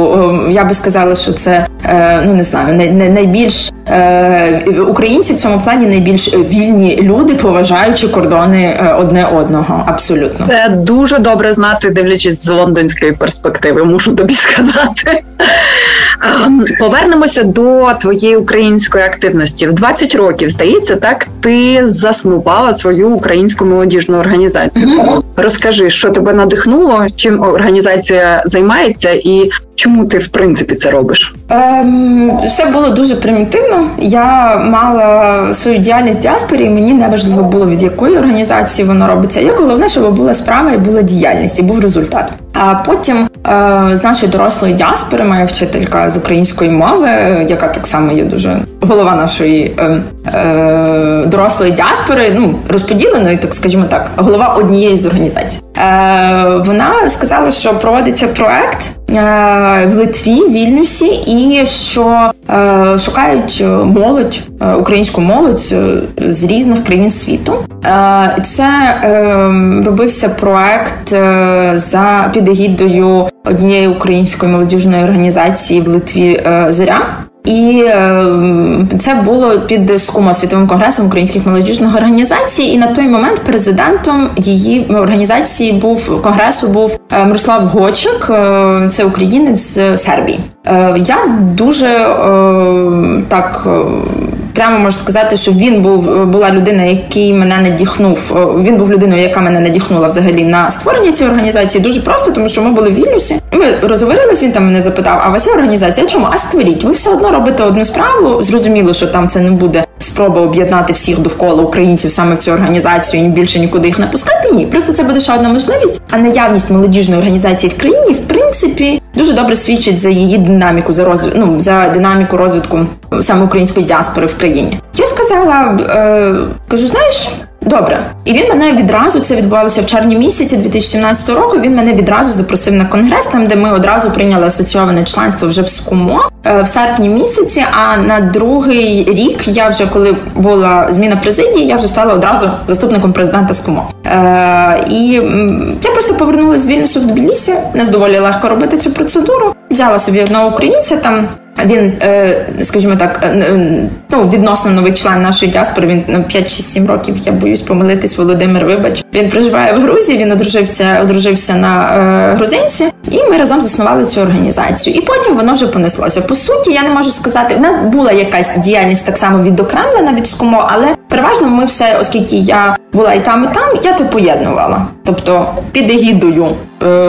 я би сказала, що це е, ну не знаю, не, не найбільш е, українці в цьому плані найбільш вільні люди, поважаючи кордони е, одне одного. Абсолютно, це дуже добре знати, дивлячись з лондонської перспективи. Мушу тобі сказати. Ем, повернемося до твоєї української активності. В 20 років здається, так ти заснувала свою українську молодіжну організацію. Mm-hmm. Розкажи, що тебе надихнуло, чим організація займається, і чому ти в принципі це робиш? Ем, Все було дуже примітивно. Я мала свою діяльність в діаспорі, і мені не важливо було від якої організації воно робиться. Я головне, щоб була справа і була діяльність, і був результат. А потім е, з нашої дорослої діаспори моя вчителька з української мови, яка так само є дуже голова нашої е, е, дорослої діаспори, ну розподіленої, так скажімо так, голова однієї з організацій. Е, Вона сказала, що проводиться проект е, в Литві, Вільнюсі, і що шукають молодь, українську молодь з різних країн світу. Це робився проект за під егідою однієї української молодіжної організації в Литві Зоря. І е, це було під скума світовим конгресом українських молодіжних організацій. І на той момент президентом її організації був конгресу був е, Мирослав Гочик, е, це українець з Сербії. Я дуже так прямо можу сказати, що він був була людина, який мене надіхнув. Він був людиною, яка мене надіхнула взагалі на створення цієї організації. Дуже просто, тому що ми були в Вільнюсі. Ми розговорились. Він там мене запитав: а у вас організація? Чому? А створіть? Ви все одно робите одну справу. Зрозуміло, що там це не буде спроба об'єднати всіх довкола українців саме в цю організацію і більше нікуди їх не пускати. Ні, просто це буде ще одна можливість. А наявність молодіжної організації в країні, в принципі, дуже добре свідчить за її динаміку, за розв... ну, за динаміку розвитку саме української діаспори в країні. Я сказала, е, кажу, знаєш. Добре, і він мене відразу це відбувалося в червні місяці 2017 року. Він мене відразу запросив на конгрес, там де ми одразу прийняли асоційоване членство вже в СКУМО е, в серпні місяці. А на другий рік я вже коли була зміна президії, я вже стала одразу заступником президента СКУМО. Е, І я просто повернулася з Вільнюсу в Тбілісі. Не доволі легко робити цю процедуру. Взяла собі одного українця там. Він, е, скажімо так, е, ну відносно новий член нашої діаспори. Він на 5-6-7 років. Я боюсь помилитись. Володимир. Вибач, він проживає в Грузії. Він одружився, одружився на е, грузинці, і ми разом заснували цю організацію. І потім воно вже понеслося. По суті, я не можу сказати. У нас була якась діяльність так само відокремлена від СКУМО, але переважно ми все, оскільки я була і там, і там, я то поєднувала. Тобто під егідою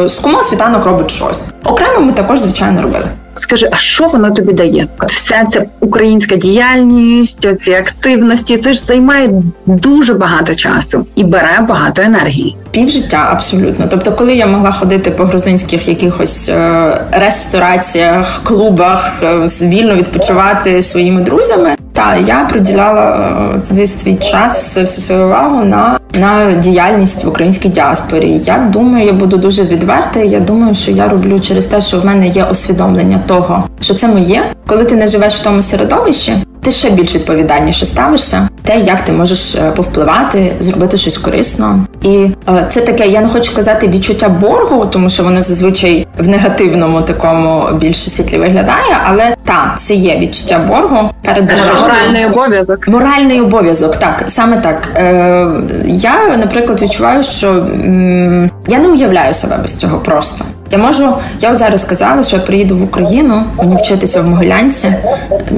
СКУМО світанок робить щось. Окремо ми також звичайно робили. Скажи, а що воно тобі дає? От вся ця українська діяльність, оці активності, це ж займає дуже багато часу і бере багато енергії. Півжиття абсолютно. Тобто, коли я могла ходити по грузинських якихось е, рестораціях, клубах, е, вільно відпочивати своїми друзями, та я приділяла е, весь свій час всю свою увагу на на діяльність в українській діаспорі. Я думаю, я буду дуже відверта. Я думаю, що я роблю через те, що в мене є усвідомлення того, що це моє, коли ти не живеш в тому середовищі. Ти ще більш відповідальніше ставишся, те, як ти можеш е, повпливати, зробити щось корисно, і е, це таке. Я не хочу казати відчуття боргу, тому що воно зазвичай в негативному такому більше світлі виглядає. Але та це є відчуття боргу перед державою. моральний обов'язок. Моральний обов'язок, так саме так. Е, Я, наприклад, відчуваю, що м, я не уявляю себе без цього просто. Я можу, я от зараз сказала, що я приїду в Україну, мені вчитися в Могилянці.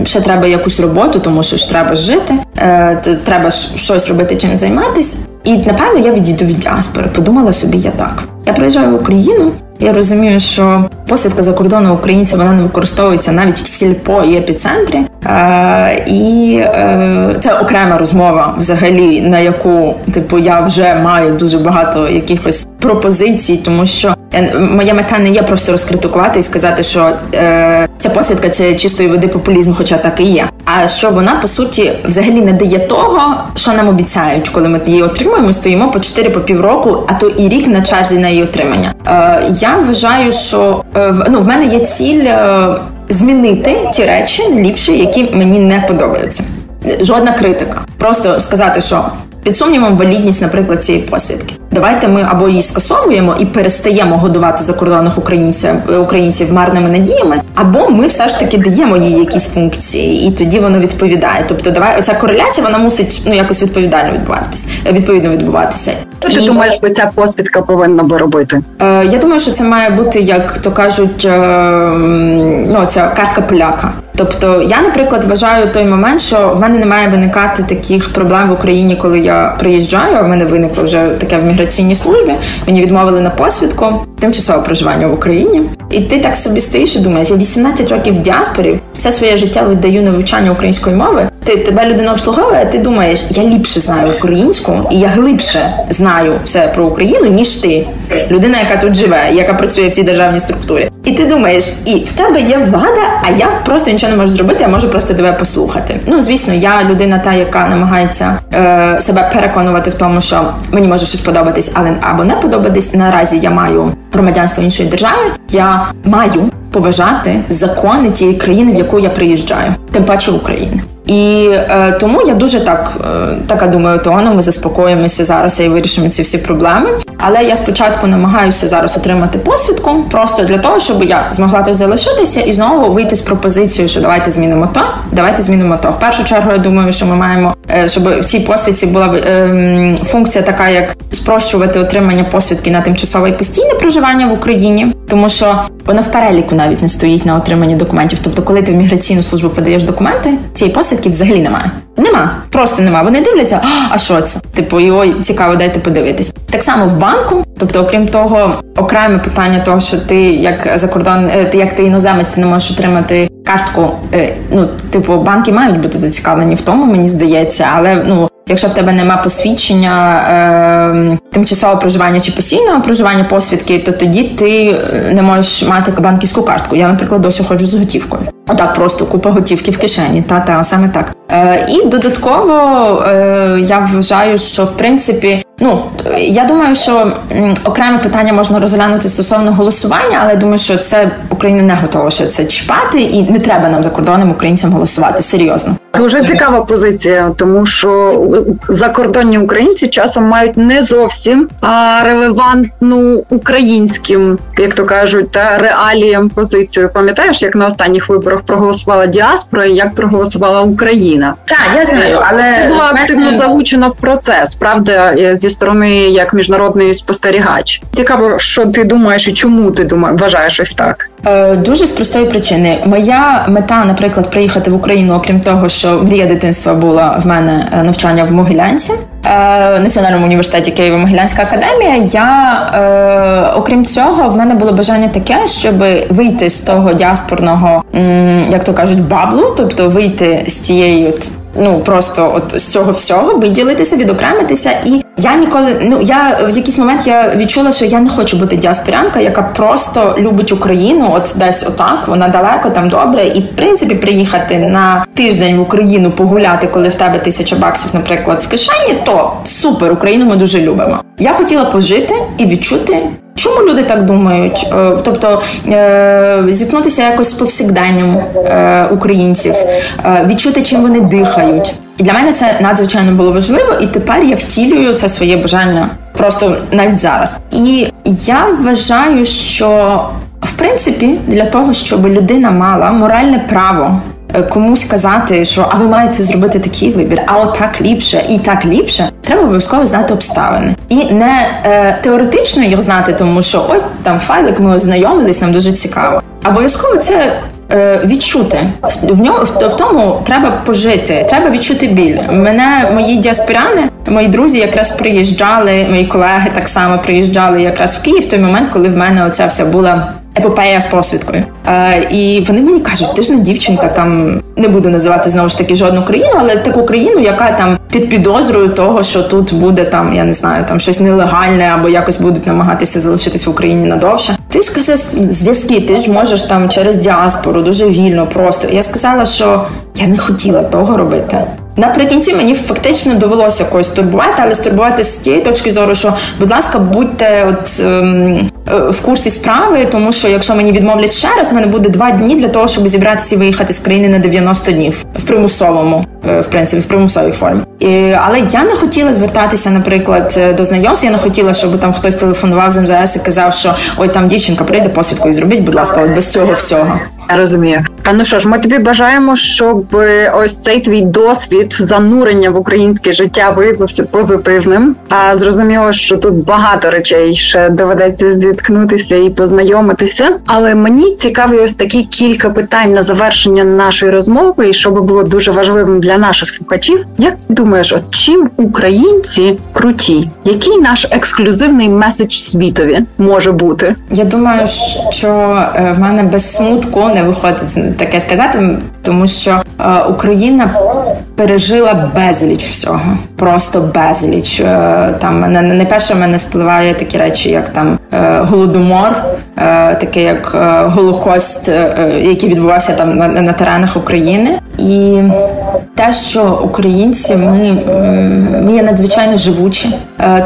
Ще треба якусь роботу, тому що ж треба жити, е, треба щось робити, чим займатися. І напевно я відійду від діаспори. Подумала собі, я так. Я приїжджаю в Україну. Я розумію, що посвідка за кордону українців вона не використовується навіть в сільпо і епіцентрі. Е, І е, це окрема розмова, взагалі, на яку типу я вже маю дуже багато якихось пропозицій, тому що моя мета не є просто розкритикувати і сказати, що е, ця посвідка це чистої води популізм, хоча так і є. А що вона по суті взагалі не дає того, що нам обіцяють, коли ми її отримуємо. Стоїмо по 4 по півроку, а то і рік на черзі на її отримання. Е, Я вважаю, що е, ну в мене є ціль. Е, змінити ті речі найліпші, які мені не подобаються. Жодна критика. Просто сказати, що під сумнівом валідність, наприклад, цієї посвідки. Давайте ми або її скасовуємо і перестаємо годувати закордонних українців українців марними надіями, або ми все ж таки даємо їй якісь функції, і тоді воно відповідає. Тобто, давай оця кореляція вона мусить ну якось відповідально відбуватися, відповідно відбуватися. Що ти думаєш, би ця посвідка повинна би робити? Е, Я думаю, що це має бути, як то кажуть, е, ну ця картка поляка. Тобто, я, наприклад, вважаю той момент, що в мене не має виникати таких проблем в Україні, коли я приїжджаю. А в мене виникло вже таке в міграційній службі. Мені відмовили на посвідку тимчасове проживання в Україні. І ти так собі стоїш і думаєш, я 18 років в діаспорі, все своє життя віддаю на вивчання української мови. Ти тебе людина обслуговує, а ти думаєш, я ліпше знаю українську, і я глибше знаю все про Україну, ніж ти, людина, яка тут живе, яка працює в цій державній структурі. І ти думаєш, і в тебе є влада, а я просто нічого не можу зробити, я можу просто тебе послухати. Ну звісно, я людина, та яка намагається е, себе переконувати в тому, що мені може щось подобатись, але або не подобатись. Наразі я маю громадянство іншої держави. Я маю поважати закони тієї країни, в яку я приїжджаю, тим паче України. І е, тому я дуже так е, така думаю, то ми заспокоїмося зараз і вирішимо ці всі проблеми. Але я спочатку намагаюся зараз отримати посвідку, просто для того, щоб я змогла тут залишитися і знову вийти з пропозицією, що давайте змінимо то, давайте змінимо то. В першу чергу я думаю, що ми маємо, е, щоб в цій посвідці була е, функція така, як спрощувати отримання посвідки на тимчасове і постійне проживання в Україні, тому що вона в переліку навіть не стоїть на отриманні документів. Тобто, коли ти в міграційну службу подаєш документи, цієї посвідки взагалі немає. Нема, просто нема. Вони дивляться, а що це? Типу, ой, цікаво, дайте подивитись. Так само в банку, тобто, окрім того, окреме питання того, що ти як закордон, е, ти як ти іноземець, ти не можеш отримати картку. Е, ну, типу, банки мають бути зацікавлені в тому, мені здається, але ну. Якщо в тебе нема посвідчення е, тимчасового проживання чи постійного проживання посвідки, то тоді ти е, не можеш мати банківську картку. Я, наприклад, досі ходжу з готівкою. Отак, просто купа готівки в кишені, та та саме так. Е, І додатково е, я вважаю, що в принципі, ну я думаю, що окреме питання можна розглянути стосовно голосування, але я думаю, що це Україна не готова ще це чіпати, і не треба нам закордонним українцям голосувати серйозно. Дуже цікава позиція, тому що закордонні українці часом мають не зовсім а релевантну українським, як то кажуть, та реаліям позицію. Пам'ятаєш, як на останніх виборах проголосувала діаспора і як проголосувала Україна? Так, я знаю, але була активно залучена в процес, правда, зі сторони як міжнародний спостерігач. Цікаво, що ти думаєш і чому ти думаєш, вважаєш ось так? Е, дуже з простої причини. Моя мета, наприклад, приїхати в Україну, окрім того, що мрія дитинства була в мене е, навчання в Могилянці. Е, Національному університеті Києво-Могилянська академія. Я окрім цього, в мене було бажання таке, щоб вийти з того діаспорного, як то кажуть, баблу, тобто вийти з тієї от. Ну просто от з цього всього виділитися, відокремитися, і я ніколи ну я в якийсь момент я відчула, що я не хочу бути діаспорянка, яка просто любить Україну, от десь отак, вона далеко там добре, і в принципі приїхати на тиждень в Україну погуляти, коли в тебе тисяча баксів, наприклад, в кишені, то супер, Україну ми дуже любимо. Я хотіла пожити і відчути. Чому люди так думають? Тобто зіткнутися якось з повсякденням українців, відчути, чим вони дихають. І для мене це надзвичайно було важливо, і тепер я втілюю це своє бажання просто навіть зараз. І я вважаю, що в принципі для того, щоб людина мала моральне право. Комусь казати, що а ви маєте зробити такий вибір, а от так ліпше і так ліпше, треба обов'язково знати обставини і не е, теоретично їх знати, тому що ой, там файлик, ми ознайомились, нам дуже цікаво. Обов'язково це відчути в ньому в тому треба пожити, треба відчути біль. Мене мої діаспоряни, мої друзі, якраз приїжджали, мої колеги так само приїжджали якраз в Київ в той момент, коли в мене оця вся була. Епопея з посвідкою. Е, і вони мені кажуть, ти ж не дівчинка, там не буду називати знову ж таки жодну країну, але таку країну, яка там під підозрою того, що тут буде там, я не знаю, там щось нелегальне або якось будуть намагатися залишитись в Україні надовше. Ти ж каже, зв'язки, ти ж можеш там через діаспору дуже вільно, просто. Я сказала, що я не хотіла того робити. Наприкінці мені фактично довелося когось турбувати, але стурбувати з тієї точки зору, що, будь ласка, будьте от ем, в курсі справи, тому що якщо мені відмовлять ще раз, в мене буде два дні для того, щоб зібратися і виїхати з країни на 90 днів в примусовому, в принципі, в примусовій формі. І, Але я не хотіла звертатися, наприклад, до знайомств. Я не хотіла, щоб там хтось телефонував з МЗС і казав, що ой, там дівчинка прийде посвідку і зробіть, будь ласка, от без цього всього. Розумію. А ну що ж, ми тобі бажаємо, щоб ось цей твій досвід занурення в українське життя виявився позитивним. А зрозуміло, що тут багато речей ще доведеться зіткнутися і познайомитися. Але мені цікаві ось такі кілька питань на завершення нашої розмови, і щоб було дуже важливим для наших слухачів. Як ти думаєш, от чим українці круті? Який наш ексклюзивний меседж світові може бути? Я думаю, що е, в мене без смутку не виходить таке сказати, тому що е, Україна пережила безліч всього, просто безліч. Е, там не, не перше мене спливає такі речі, як там е, голодомор, е, таке як Голокост, який відбувався там на, на теренах України, і те, що українці ми, ми є надзвичайно живучі,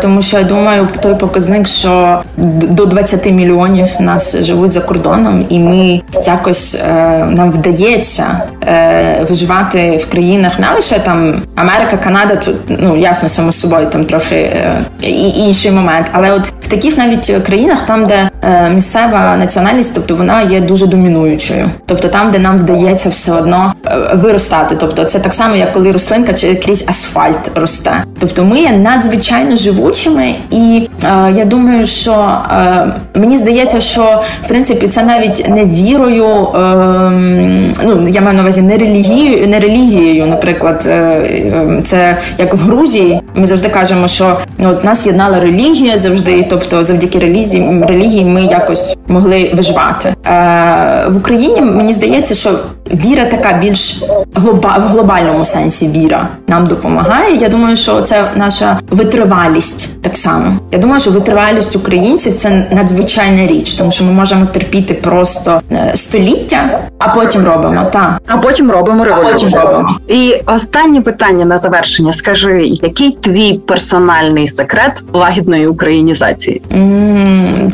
тому що я думаю, той показник, що до 20 мільйонів нас живуть за кордоном, і ми якось нам вдається виживати в країнах не лише там Америка, Канада, тут ну ясно само собою там трохи е, інший момент. Але от в таких навіть країнах, там де е, місцева національність, тобто вона є дуже домінуючою, тобто там, де нам вдається все одно е, виростати. Тобто, це так само, як коли рослинка крізь асфальт росте. Тобто, ми є надзвичайно живучими, і е, я думаю, що е, мені здається, що в принципі це навіть не вірою, е, ну я маю на увазі не релігією, не релігією, наприклад. Е, Ем, це як в Грузії. Ми завжди кажемо, що ну, от нас єднала релігія завжди, тобто завдяки релігії релігії ми якось могли виживати. Е, В Україні мені здається, що віра така більш глоба в глобальному сенсі віра нам допомагає. Я думаю, що це наша витривалість так само. Я думаю, що витривалість українців це надзвичайна річ, тому що ми можемо терпіти просто е, століття, а потім робимо та а потім робимо революцію. І останнє питання на завершення: скажи, який твій персональний секрет лагідної українізації?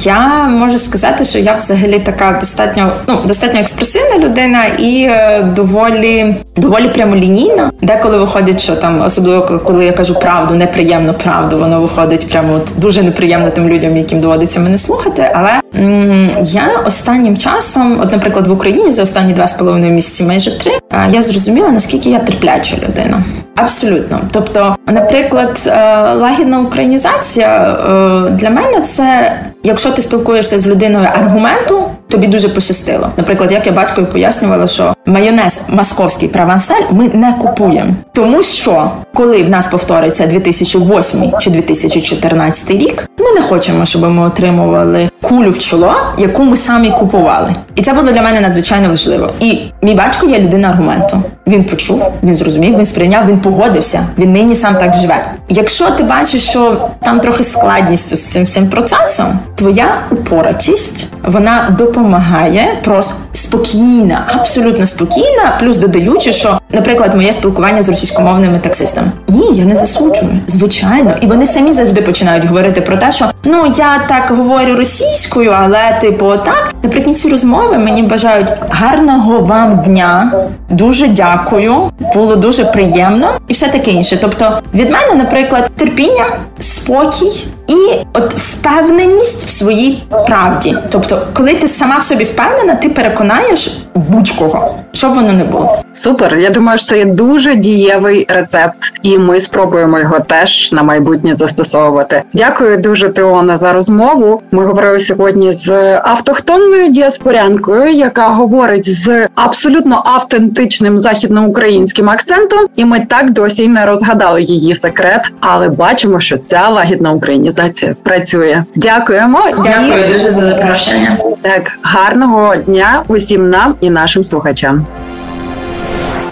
Я можу сказати, що я взагалі така достатньо ну достатньо експресивна людина і е, доволі доволі прямолінійна. Деколи виходить, що там, особливо коли я кажу правду, неприємну правду, воно виходить прямо от дуже неприємно тим людям, яким доводиться мене слухати. Але м- я останнім часом, от, наприклад, в Україні за останні два з половиною місяці, майже три, е, я зрозуміла наскільки я терпляча людина. Абсолютно, тобто, наприклад, е, лагідна українізація для мене це якщо ти спілкуєшся з людиною аргументу, тобі дуже пощастило. Наприклад, як я батькові пояснювала, що майонез московський провансаль ми не купуємо, тому що коли в нас повториться 2008 чи 2014 рік, ми не хочемо, щоб ми отримували кулю в чоло, яку ми самі купували. І це було для мене надзвичайно важливо. І мій батько є людина аргументу. Він почув, він зрозумів, він сприйняв, він погодився. Він нині сам так живе. Якщо ти бачиш, що там трохи складність з цим цим процесом, твоя упоратість вона допомагає просто спокійна, абсолютно спокійна, плюс додаючи, що, наприклад, моє спілкування з російськомовними таксистами. Ні, я не засуджую, звичайно, і вони самі завжди починають говорити про те, що ну я так говорю російською, але типу, отак наприкінці розмови мені бажають гарного вам дня. Дуже дякую, було дуже приємно і все таке інше. Тобто, від мене, наприклад, терпіння, спокій і от впевненість в своїй правді. Тобто, коли ти сама в собі впевнена, ти переконаєш будь-кого, щоб воно не було. Супер. Я думаю, що це є дуже дієвий рецепт, і ми спробуємо його теж на майбутнє застосовувати. Дякую дуже, Теона, за розмову. Ми говорили сьогодні з автохтонною діаспорянкою, яка говорить з абсолютно автентичним західноукраїнським акцентом, і ми так досі й не розгадали її секрет, але бачимо, що ця лагідна українізація працює. Дякуємо. Дякую і... дуже за запрошення. Так, гарного дня усім нам і нашим слухачам.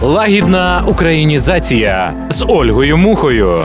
Лагідна українізація з Ольгою Мухою.